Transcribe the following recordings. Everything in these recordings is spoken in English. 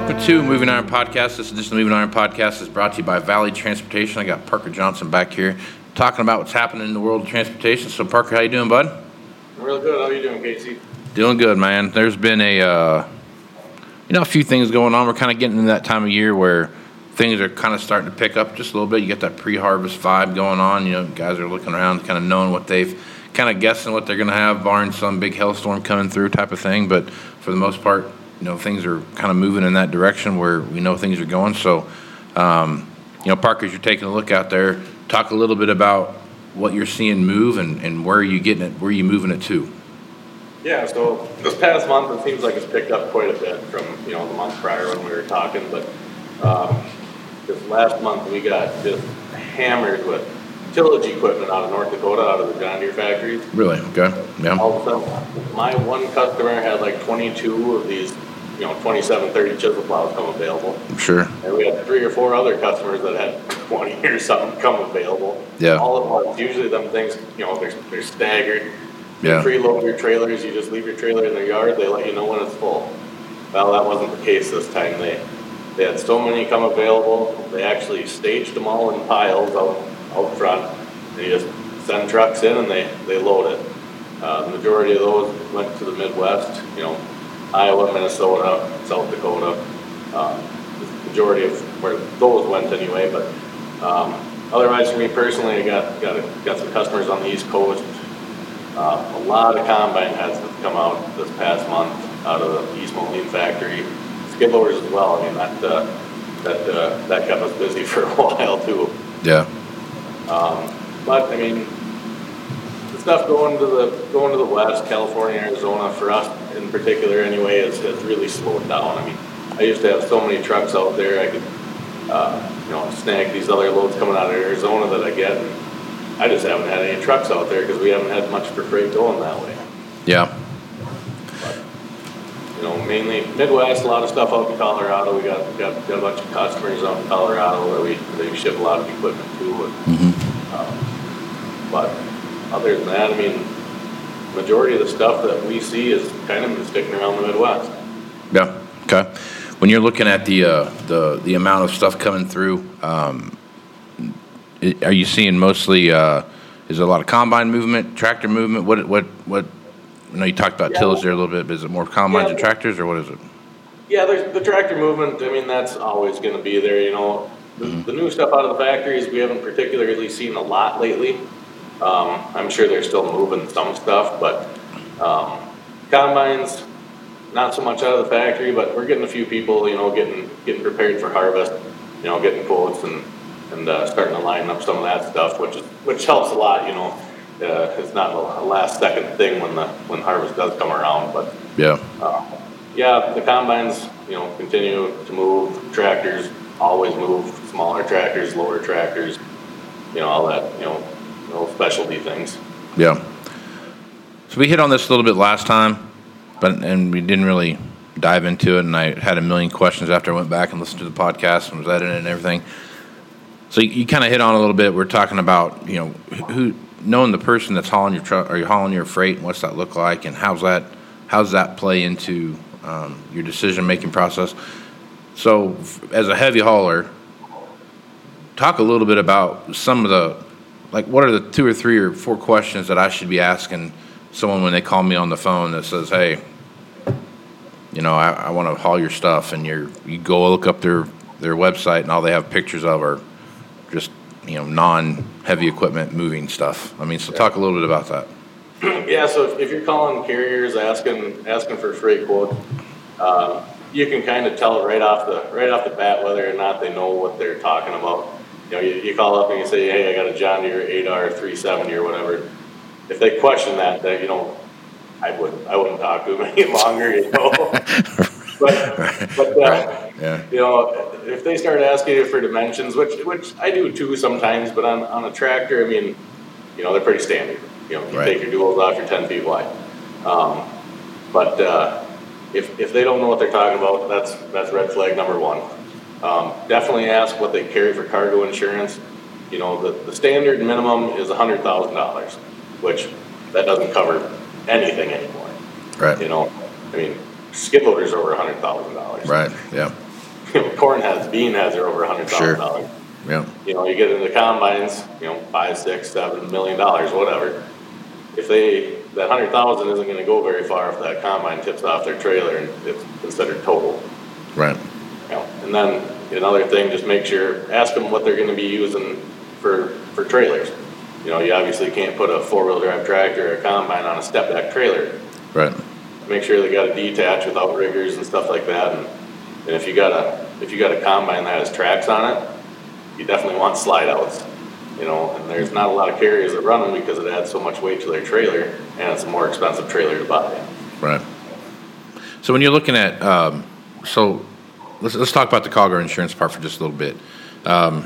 welcome to Moving Iron Podcast. This edition of Moving Iron Podcast is brought to you by Valley Transportation. I got Parker Johnson back here talking about what's happening in the world of transportation. So Parker, how you doing, bud? I'm real good. How are you doing, Casey? Doing good, man. There's been a uh, you know a few things going on. We're kind of getting into that time of year where things are kind of starting to pick up just a little bit. You get that pre-harvest vibe going on. You know, guys are looking around, kind of knowing what they've kind of guessing what they're going to have, barring some big hailstorm coming through, type of thing. But for the most part, you know, things are kind of moving in that direction where we know things are going. So, um, you know, Parker, as you're taking a look out there, talk a little bit about what you're seeing move and, and where are you getting it, where are you moving it to? Yeah, so this past month, it seems like it's picked up quite a bit from, you know, the month prior when we were talking, but, um, this last month, we got just hammered with tillage equipment out of North Dakota, out of the John Deere factories. Really? Okay. Yeah. All of a sudden, my one customer had like twenty-two of these, you know, twenty-seven, thirty chisel plows come available. Sure. And we had three or four other customers that had twenty or something come available. Yeah. All at once. Usually them things, you know, they're, they're staggered. Yeah. You preload your trailers, you just leave your trailer in their yard, they let you know when it's full. Well, that wasn't the case this time. They, they had so many come available, they actually staged them all in piles out, out front. They just send trucks in and they, they load it. Uh, the majority of those went to the Midwest, you know, Iowa, Minnesota, South Dakota. Um, the majority of where those went anyway, but, um, otherwise for me personally, I got, got, a- got some customers on the East Coast. Uh, a lot of combine heads have come out this past month out of the East Moline factory. Skid loaders as well, I mean, that, uh, that, uh, that kept us busy for a while too. Yeah. Um, but I mean, stuff going to the going to the west, California, Arizona, for us in particular, anyway, has, has really slowed down. I mean, I used to have so many trucks out there, I could, uh, you know, snag these other loads coming out of Arizona that I get. And I just haven't had any trucks out there because we haven't had much for freight going that way. Yeah. You know, mainly Midwest, a lot of stuff out in Colorado. We got got, got a bunch of customers out in Colorado where we they ship a lot of equipment to. And, um, But other than that, I mean, majority of the stuff that we see is kind of been sticking around the Midwest. Yeah, okay. When you're looking at the, uh, the, the amount of stuff coming through, um, are you seeing mostly, uh, is there a lot of combine movement, tractor movement? What, what, what, I know you talked about Yeah. tillage there a little bit, but is it more combines Yeah. and tractors, or what is it? Yeah, there's the tractor movement. I mean, that's always going to be there. You know, the, the new stuff out of the factories we haven't particularly seen a lot lately. Um, I'm sure they're still moving some stuff, but um, combines, not so much out of the factory. But we're getting a few people, you know, getting getting prepared for harvest. You know, getting quotes and and uh, starting to line up some of that stuff, which is which helps a lot. You know, uh, it's not a last second thing when the when harvest does come around, but Yeah, yeah, the combines, you know, continue to move, tractors always move, smaller tractors, lower tractors, you know, all that, you know, specialty things. yeah. So we hit on this a little bit last time, but, and we didn't really dive into it, and I had a million questions after I went back and listened to the podcast and was editing it and everything. So you, you kind of hit on a little bit. We're talking about you know who knowing the person that's hauling your truck or you hauling your freight and what's that look like and how's that how's that play into um, your decision making process. So as a heavy hauler, talk a little bit about some of the like what are the two or three or four questions that I should be asking someone when they call me on the phone that says, "Hey, you know, I, I want to haul your stuff," and you're you go look up their their website and all they have pictures of are just you know non heavy equipment moving stuff. I mean, so talk a little bit about that. Yeah, so if, if you're calling carriers asking, asking for freight quotes, um, you can kind of tell right off the, right off the bat whether or not they know what they're talking about. You know, you, you call up and you say, hey, I got a John Deere eight R three seventy or whatever. If they question that, that, you know, I wouldn't, I wouldn't talk to them any longer, you know? But, but, uh, Yeah. you know, if they start asking you for dimensions, which, which I do too sometimes, but on, on a tractor, I mean, you know, they're pretty standard. You know, you Right. take your duals off, you're ten feet wide. Um, but, uh, if, if they don't know what they're talking about, that's, that's red flag number one. Um, definitely ask what they carry for cargo insurance. You know, the, the standard minimum is a hundred thousand dollars, which that doesn't cover anything anymore. Right. You know, I mean, skid loaders are over a hundred thousand dollars. Right. Yeah. Corn has, bean has are over a hundred Sure. thousand dollars. Yeah. You know, you get into combines, you know, five, six, seven million dollars, whatever. If they, that hundred thousand isn't gonna go very far if that combine tips off their trailer and it's considered total. Right. And then another thing, just make sure, ask them what they're gonna be using for, for trailers. You know, you obviously can't put a four-wheel drive tractor or a combine on a step back trailer. Right. Make sure they got a detach with outriggers and stuff like that, and, and if you got a, if you got a combine that has tracks on it, you definitely want slide outs. You know, and there's not a lot of carriers that run them because it adds so much weight to their trailer, and it's a more expensive trailer to buy. Right. So when you're looking at, um, so let's, let's talk about the cargo insurance part for just a little bit. Um,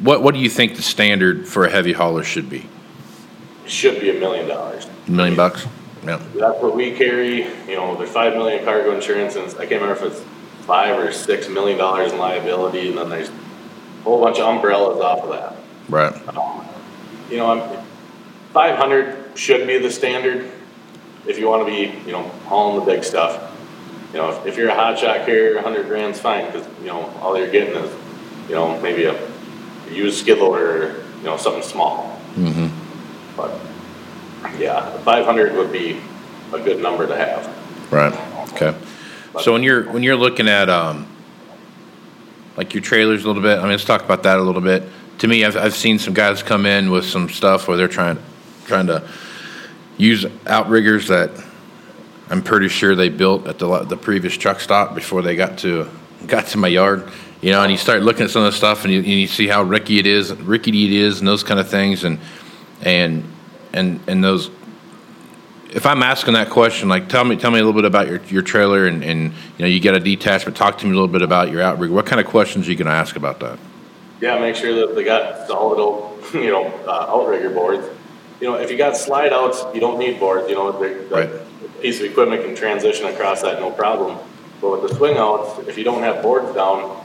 what, what do you think the standard for a heavy hauler should be? It should be a million dollars. A million bucks? Yeah. That's what we carry, you know, there's five million cargo insurance, and I can't remember if it's five or six million dollars in liability, and then there's a whole bunch of umbrellas off of that. Right. You know, I'm, five hundred should be the standard if you wanna be, you know, hauling the big stuff. You know, if, you're a hot shot carrier, a hundred grand's fine, cause, you know, all you're getting is, you know, maybe a used skid loader, or, you know, something small. Mm-hmm. But, yeah, five hundred would be a good number to have. Right. Okay. So when you're when you're looking at um, like your trailers a little bit, I mean, let's talk about that a little bit. To me, I've I've seen some guys come in with some stuff where they're trying trying to use outriggers that I'm pretty sure they built at the the previous truck stop before they got to got to my yard. You know, and you start looking at some of the stuff, and you, and you see how rickety it is, rickety it is, and those kind of things, and and and and those if I'm asking that question, like tell me tell me a little bit about your, your trailer and, and you know you got a detachment. Talk to me a little bit about your outrigger. What kind of questions are you going to ask about that? Yeah, make sure that they got solid, old, you know, uh, outrigger boards. You know, if you got slide outs, you don't need boards, you know, the, the Right. Piece of equipment can transition across that, no problem. But with the swing outs, if you don't have boards down,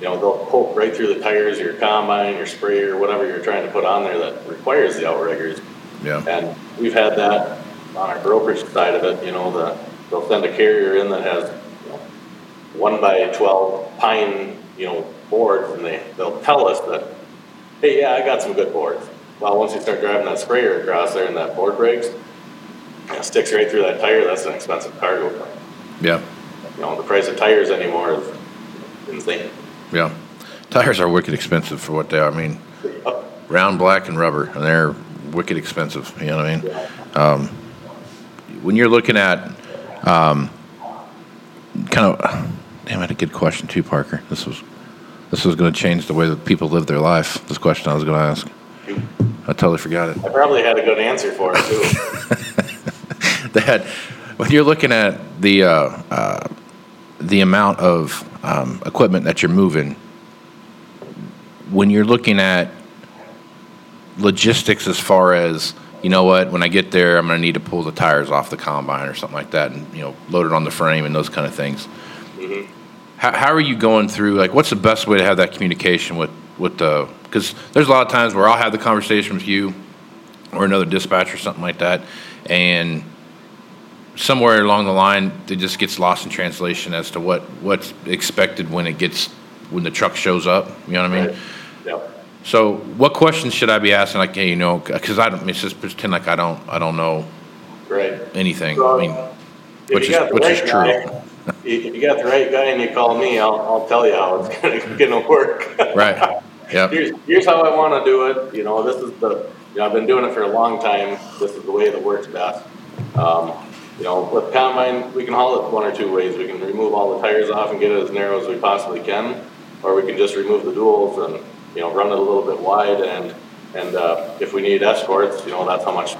you know, they'll poke right through the tires, your combine, your sprayer, whatever you're trying to put on there that requires the outriggers. Yeah. And we've had that on our brokerage side of it, you know, the, they'll send a carrier in that has, you know, one by twelve pine, you know, boards, and they, they'll tell us that, hey, yeah, I got some good boards. Well, once you start driving that sprayer across there and that board breaks, it sticks right through that tire, that's an expensive cargo. Yeah. You know, the price of tires anymore is insane. Yeah. Tires are wicked expensive for what they are. I mean, round, black, and rubber, and they're wicked expensive. You know what I mean? Um, when you're looking at um, kind of, damn, I had a good question too, Parker. This was this was going to change the way that people live their life. This question I was going to ask. I totally forgot it. I probably had a good answer for it too. that when you're looking at the uh, uh, the amount of um, equipment that you're moving, when you're looking at logistics as far as you know what when I get there I'm going to need to pull the tires off the combine or something like that and you know load it on the frame and those kind of things. How, how are you going through like what's the best way to have that communication with with the because there's a lot of times where I'll have the conversation with you or another dispatcher or something like that and somewhere along the line it just gets lost in translation as to what what's expected when it gets when the truck shows up you know what i mean Right. Yep. so what questions should i be asking like hey you know because i don't it's just pretend like i don't i don't know Right. anything Well, i mean which is which is right true guy- If you got the right guy and you call me, I'll, I'll tell you how it's gonna, gonna work. right yep Here's, here's how I wanna do it, you know, this is the, you know, I've been doing it for a long time, this is the way that works best. Um, you know, with combine, we can haul it one or two ways, we can remove all the tires off and get it as narrow as we possibly can, or we can just remove the duals and, you know, run it a little bit wide and, and, uh, if we need escorts, you know, that's how much,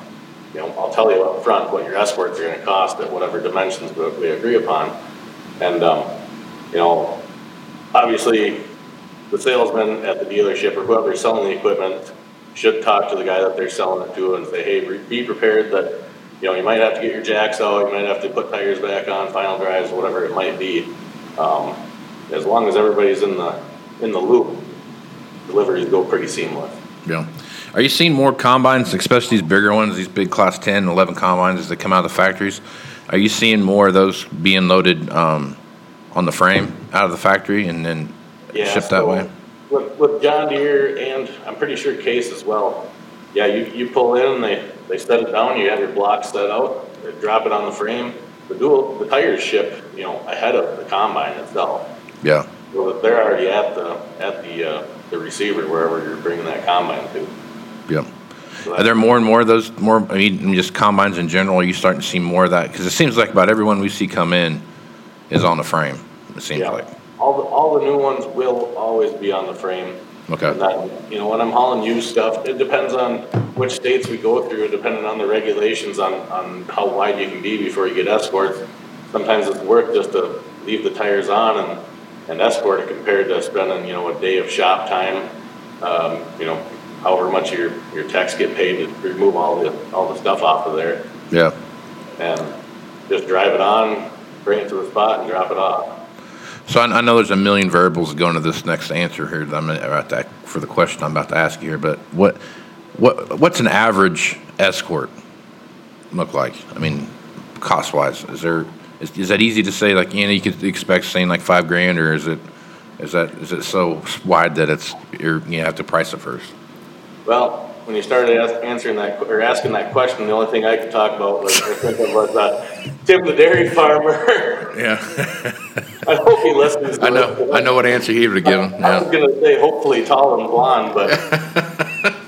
you know, I'll tell you up front what your escorts are gonna cost at whatever dimensions we, we agree upon. And, um, you know, obviously, the salesman at the dealership or whoever's selling the equipment should talk to the guy that they're selling it to and say, hey, be prepared that, you know, you might have to get your jacks out, you might have to put tires back on, final drives, whatever it might be. Um, as long as everybody's in the, in the loop, deliveries go pretty seamless. yeah are you seeing more combines especially these bigger ones these big class 10 11 combines as they come out of the factories are you seeing more of those being loaded um, on the frame out of the factory and then Yeah, shipped that way With, with John Deere and I'm pretty sure Case as well. Yeah, you, you pull in, they, they set it down, you have your blocks set out, they drop it on the frame. The dual, the tires ship, you know, ahead of the combine itself. yeah So that they're already at the, at the, uh, the receiver wherever you're bringing that combine to. yeah So Are there more and more of those, more, I mean, just combines in general, are you starting to see more of that? Because it seems like about everyone we see come in is on the frame, it seems Yeah, like. all the, all the new ones will always be on the frame. Okay. And that, you know, when I'm hauling used stuff, it depends on which states we go through, depending on the regulations on, on how wide you can be before you get escorts. Sometimes it's worth just to leave the tires on and, and escort it compared to spending, you know, a day of shop time. Um, you know, however much your, your techs get paid to remove all the, all the stuff off of there Yeah, and just drive it on, bring it to the spot and drop it off. So I, I know there's a million variables going to this next answer here that I'm about to, for the question I'm about to ask you here, but what, what, what's an average escort look like? I mean, cost-wise, is there, is, is that easy to say, like, you know, you could expect saying like five grand, or is it, is that, is it so wide that it's, you're, you have to price it first? Well, when you started answering that, or asking that question, the only thing I could talk about was, I think it was, uh, Tim the dairy farmer. Yeah. I hope he listens to I know. What answer he would have given, I was yeah. gonna say hopefully tall and blonde, but.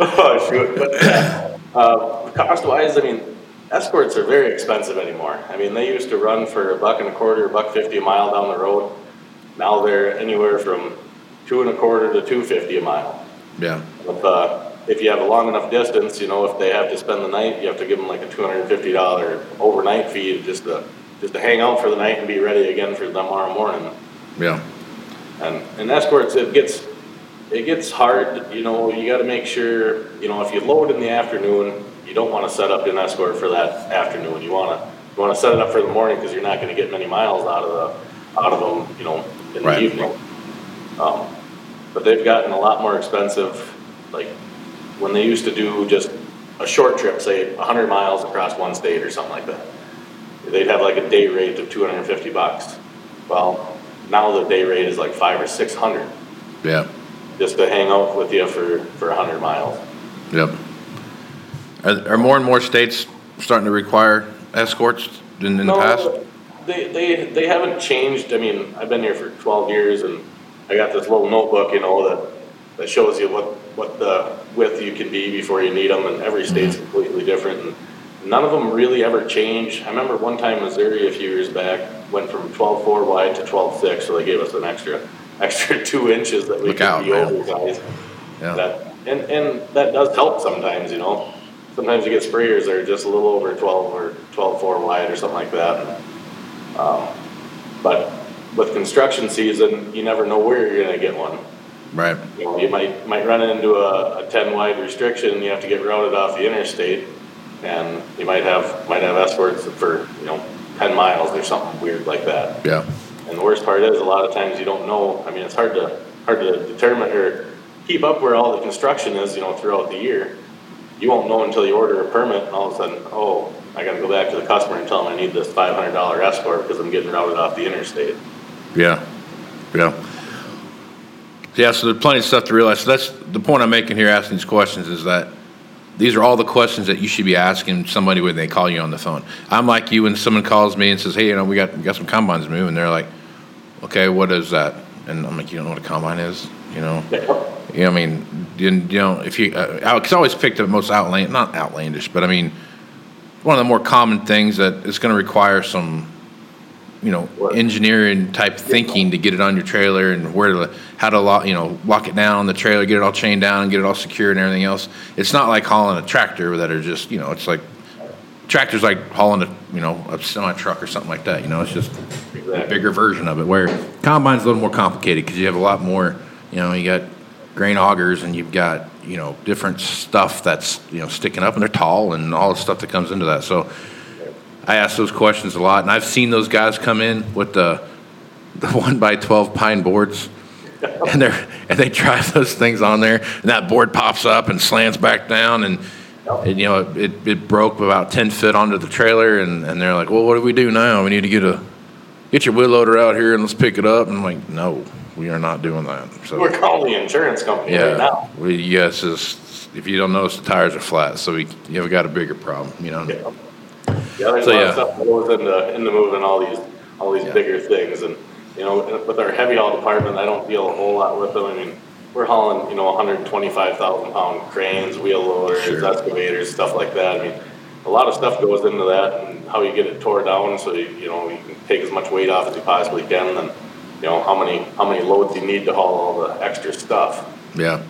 Oh, shoot, but, uh, cost wise, I mean, escorts are very expensive anymore. I mean, they used to run for a buck and a quarter, a buck fifty a mile down the road. Now they're anywhere from two and a quarter to two fifty a mile. Yeah, If, uh, if you have a long enough distance, you know, if they have to spend the night, you have to give them like a two hundred and fifty dollar overnight fee just to, just to hang out for the night and be ready again for tomorrow morning. yeah, And, and escorts, it gets, it gets hard, you know, you gotta make sure, you know, if you load in the afternoon, you don't wanna set up an escort for that afternoon. You wanna, you wanna set it up for the morning, cause you're not gonna get many miles out of the out of them, you know, in the evening. Um, but they've gotten a lot more expensive, like, when they used to do just a short trip, say hundred miles across one state or something like that. They'd have like a day rate of two hundred and fifty bucks. Well, now the day rate is like five or six hundred, Yeah. just to hang out with you for, for a hundred miles. Yep. Are, are more and more states starting to require escorts than in the No, past? They, they, they haven't changed, I mean, I've been here for twelve years and I got this little notebook, you know, that, that shows you what, what the width you can be before you need them and every state's mm-hmm. completely different and none of them really ever change. I remember one time Missouri a few years back went from twelve-four wide to twelve-six, so they gave us an extra, extra two inches that we Look could out, be oversized. Yeah. That, and, and that does help sometimes, you know. Sometimes you get sprayers that are just a little over twelve or twelve-four wide or something like that. Um, But with construction season, you never know where you're gonna get one. Right. You know, you might, might run into a, a ten wide restriction, you have to get routed off the interstate. And you might have, might have escorts for, you know, ten miles or something weird like that. Yeah. And the worst part is, a lot of times you don't know, I mean, it's hard to, hard to determine or keep up where all the construction is, you know, throughout the year. You won't know until you order a permit and all of a sudden, oh, I gotta go back to the customer and tell them I need this five hundred dollar escort because I'm getting routed off the interstate. Yeah. Yeah. Yeah, so there's plenty of stuff to realize. So that's the point I'm making here asking these questions is that these are all the questions that you should be asking somebody when they call you on the phone. I'm like you when someone calls me and says, "Hey, you know, we got we got some combines moving." They're like, "Okay, what is that?" And I'm like, "You don't know what a combine is?" You know? You know, I mean, you, you know, if you, uh, Alex always picked the most outland, not outlandish, but I mean, one of the more common things that it's going to require some, you know, engineering type thinking to get it on your trailer and where to, how to lock, you know, lock it down on the trailer, get it all chained down, and get it all secure and everything else. It's not like hauling a tractor that are just, you know, it's like tractors like hauling a, you know, a semi truck or something like that. You know, it's just a bigger version of it. Where combine's a little more complicated because you have a lot more. You know, you got grain augers and you've got you know different stuff that's you know sticking up and they're tall and all the stuff that comes into that. So I ask those questions a lot, and I've seen those guys come in with the the one by twelve pine boards. And they're and they drive those things on there, and that board pops up and slants back down, and, and you know it, it broke about ten foot onto the trailer, and, and they're like, well, what do we do now? We need to get a get your wheel loader out here and let's pick it up. And I'm like, no, we are not doing that. So We're calling the insurance company right yeah, now. we yes if you don't notice the tires are flat, so we you've got a bigger problem, you know. Yeah, Yeah, there's So, a lot yeah. of stuff that goes into, into moving all these, all these Yeah. bigger things, and, you know, with our heavy haul department, I don't deal a whole lot with them, I mean, we're hauling, you know, hundred and twenty-five thousand pound cranes, wheel loaders, Sure. excavators, stuff like that, I mean, a lot of stuff goes into that, and how you get it tore down, so you, you know, you can take as much weight off as you possibly can, and, you know, how many, how many loads you need to haul all the extra stuff. Yeah,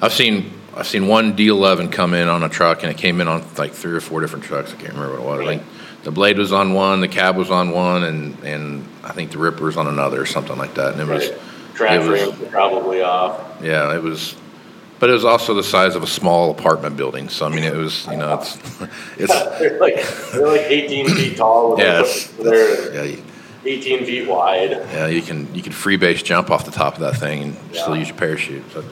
I've seen I've seen one D11 come in on a truck, and it came in on like three or four different trucks. I can't remember what it was. I think the blade was on one, the cab was on one, and and I think the ripper was on another or something like that. And it was, Right. Track it was- probably off. yeah, it was. But it was also the size of a small apartment building. So I mean, it was you know it's it's They're like, they're like eighteen feet tall, with Yeah, they're yeah. You, eighteen feet wide. Yeah, you can you can freebase jump off the top of that thing and still use your parachute. But,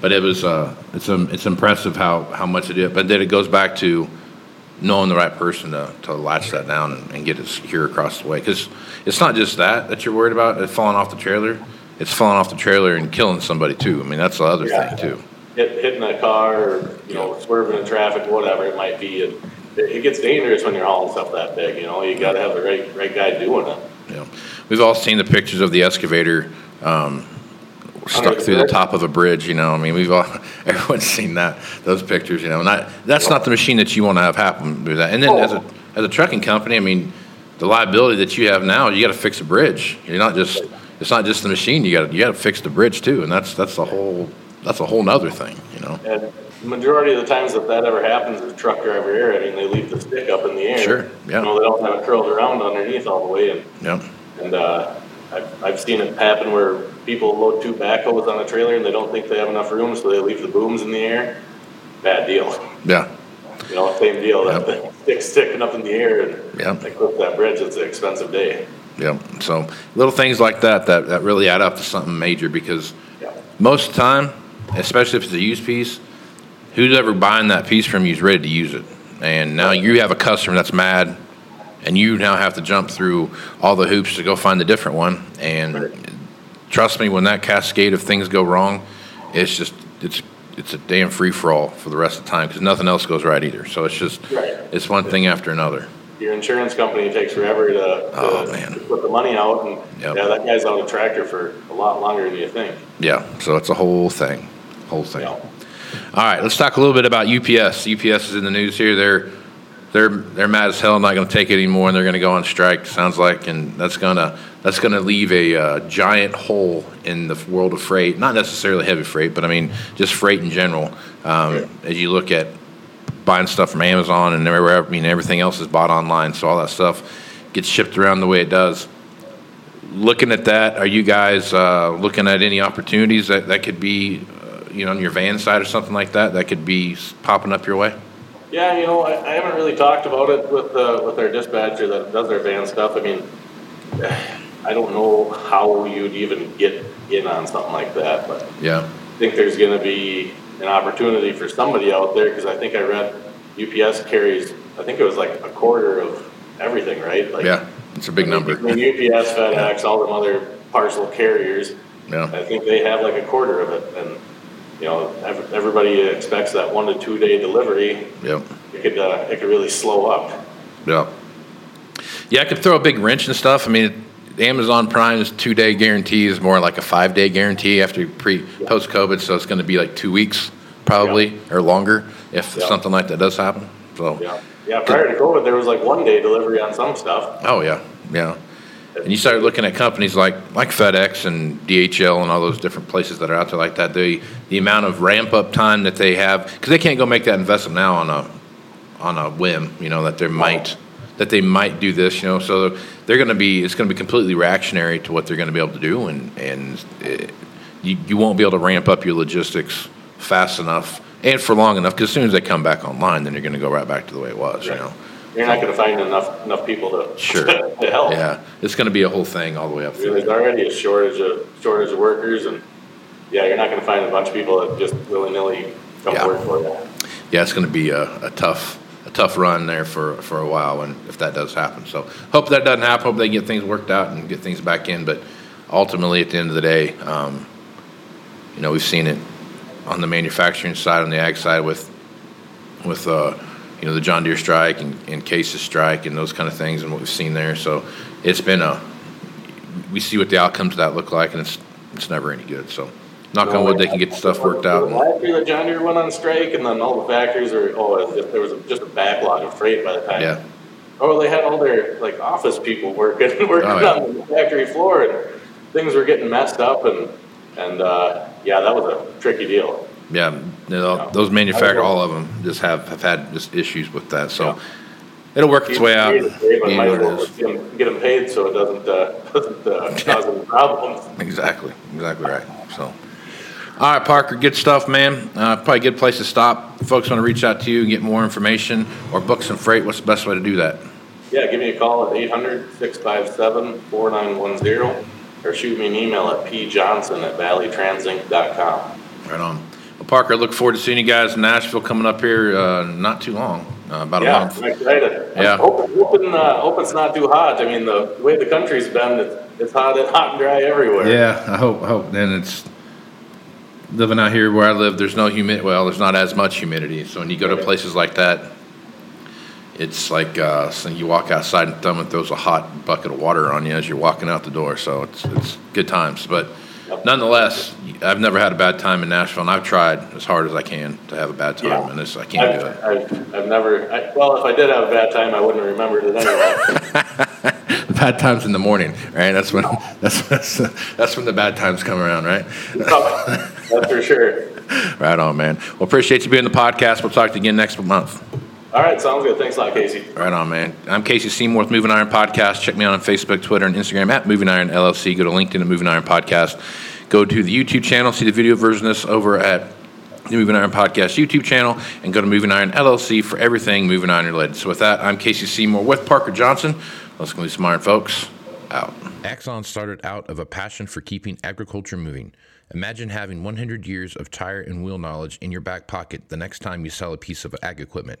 but it was uh, it's um, it's impressive how how much it is. But then it goes back to knowing the right person to, to latch that down and, and get it secure across the way. Because it's not just that that you're worried about it falling off the trailer. It's falling off the trailer and killing somebody too. I mean that's the other Yeah. thing too. Hit, hitting a car or, you know, swerving in traffic, whatever it might be. And it, it gets dangerous when you're hauling stuff that big, you know, you gotta have the right, right guy doing it. Know, we've all seen the pictures of the excavator um, stuck through the top of a bridge. You know, I mean, we've all everyone's seen that those pictures. You know, and that, that's not the machine that you want to have happen with that. And then as a as a trucking company, I mean, the liability that you have now, you got to fix a bridge. You're not just it's not just the machine. You got you got to fix the bridge too, and that's that's the whole that's a whole nother thing. You know. And the majority of the times that that ever happens is truck driver error. I mean, they leave the stick up in the air. Sure, yeah. You know, they don't have it curled around underneath all the way and Yep. And uh, I've, I've seen it happen where people load two backhoes on a trailer and they don't think they have enough room, so they leave the booms in the air. Bad deal. Yeah. You know, same deal. That Yep. the stick's sticking up in the air and Yep. they clip that bridge. It's an expensive day. Yep. So little things like that that, that really add up to something major because Yeah. most of the time, especially if it's a used piece, who's ever buying that piece from you is ready to use it. And now you have a customer that's mad, and you now have to jump through all the hoops to go find a different one. And trust me, when that cascade of things go wrong, it's just it's it's a damn free for all for the rest of the time because nothing else goes right either. So it's just Right. it's one thing after another. Your insurance company takes forever to, to, Oh, to put the money out, and Yep. yeah, that guy's out a tractor for a lot longer than you think. Yeah. So it's a whole thing, whole thing. Yeah. All right, let's talk a little bit about UPS. UPS is in the news here. They're they're they're mad as hell, not going to take it anymore, and they're going to go on strike. Sounds like, and that's gonna that's going to leave a uh, giant hole in the world of freight. Not necessarily heavy freight, but I mean just freight in general. Um, As you look at buying stuff from Amazon and everywhere, I mean everything else is bought online, so all that stuff gets shipped around the way it does. Looking at that, are you guys uh, looking at any opportunities that, that could be, uh, you know, on your van side or something like that, that could be popping up your way? Yeah, you know, I, I haven't really talked about it with, uh, with our dispatcher that does our van stuff. I mean, I don't know how you'd even get in on something like that, but Yeah, I think there's gonna be an opportunity for somebody out there, cause I think I read UPS carries, I think it was like a quarter of everything, right? Like, yeah, it's a big number. I mean, UPS, FedEx, all them other parcel carriers, Yeah, I think they have like a quarter of it, and, you know, ev- everybody expects that one to two day delivery, yeah, it could, uh, it could really slow up. yeah. Yeah, I could throw a big wrench and stuff. I mean, Amazon Prime's two day guarantee is more like a five day guarantee after pre post COVID, so it's going to be like two weeks probably or longer if Yeah. something like that does happen. So, Yeah, yeah, prior to COVID, there was like one day delivery on some stuff. oh yeah, yeah. And you start looking at companies like like FedEx and DHL and all those different places that are out there like that. The the amount of ramp up time that they have because they can't go make that investment now on a on a whim. You know that they might that they might do this. You know, so they're going to be it's going to be completely reactionary to what they're going to be able to do, and and it, you you won't be able to ramp up your logistics fast enough and for long enough. Because as soon as they come back online, then you're going to go right back to the way it was. You know. You're not gonna find enough, enough people to. Sure. To help. Yeah, it's going to be a whole thing all the way up through. There's already a shortage of, shortage of workers and, yeah, you're not gonna find a bunch of people that just willy-nilly come Yeah. work for you. yeah, it's going to be a, a tough a tough run there for for a while, and if that does happen, so hope that doesn't happen. Hope they get things worked out and get things back in. But ultimately, at the end of the day, um, you know, we've seen it on the manufacturing side, on the ag side, with with uh, you know the John Deere strike and, and Case's strike and those kind of things, and what we've seen there. So it's been a we see what the outcomes of that look like, and it's it's never any good. So knock on wood, they can get stuff worked out. Last year, the John Deere went on strike and then all the factories are, oh, if there was just a backlog of freight by the time. yeah. Oh, they had all their like office people working working Oh, yeah. on the factory floor, and things were getting messed up, and and uh, yeah, that was a tricky deal. Yeah, those manufacturers, all of them, just have, have had just issues with that. So Yeah. it'll work its way out. Paid, Dave, Be I might what as it well is. get them, paid so it doesn't uh, doesn't uh, cause any problems. Exactly, exactly right. So, all right, Parker, good stuff, man. Uh, probably a good place to stop. If folks want to reach out to you and get more information or book some freight. What's the best way to do that? Yeah, give me a call at 800-657-4910 or shoot me an email at pjohnson at valleytransinc.com. Right on. Well, Parker, I look forward to seeing you guys in Nashville coming up here uh, not too long, uh, about a month. I'm excited. Yeah. I'm hoping, hoping, uh, hoping it's not too hot. I mean, the way the country's been, it's, it's hot, and hot and dry everywhere. Yeah, I hope. I hope. Then it's living out here where I live. There's no humid. Well, there's not as much humidity. So when you go to places like that, it's like uh, so you walk outside and someone throws a hot bucket of water on you as you're walking out the door. So it's it's good times. But nonetheless, I've never had a bad time in Nashville, and I've tried as hard as I can to have a bad time, Yeah. and it's, I can't do I've, it. I've, I've never, I, well, if I did have a bad time, I wouldn't have remembered it anyway. bad times in the morning, right? That's when that's that's, that's when the bad times come around, right? That's for sure. Right on, man. Well, appreciate you being on the podcast. We'll talk to you again next month. All right, sounds good. Thanks a lot, Casey. Right on, man. I'm Casey Seymour with Moving Iron Podcast. Check me out on Facebook, Twitter, and Instagram at Moving Iron LLC. Go to LinkedIn at Moving Iron Podcast. Go to the YouTube channel, see the video version of this over at the Moving Iron Podcast YouTube channel, and go to Moving Iron LLC for everything Moving Iron related. So with that, I'm Casey Seymour with Parker Johnson. Let's go do some iron, folks. out. Axon started out of a passion for keeping agriculture moving. Imagine having 100 years of tire and wheel knowledge in your back pocket the next time you sell a piece of ag equipment.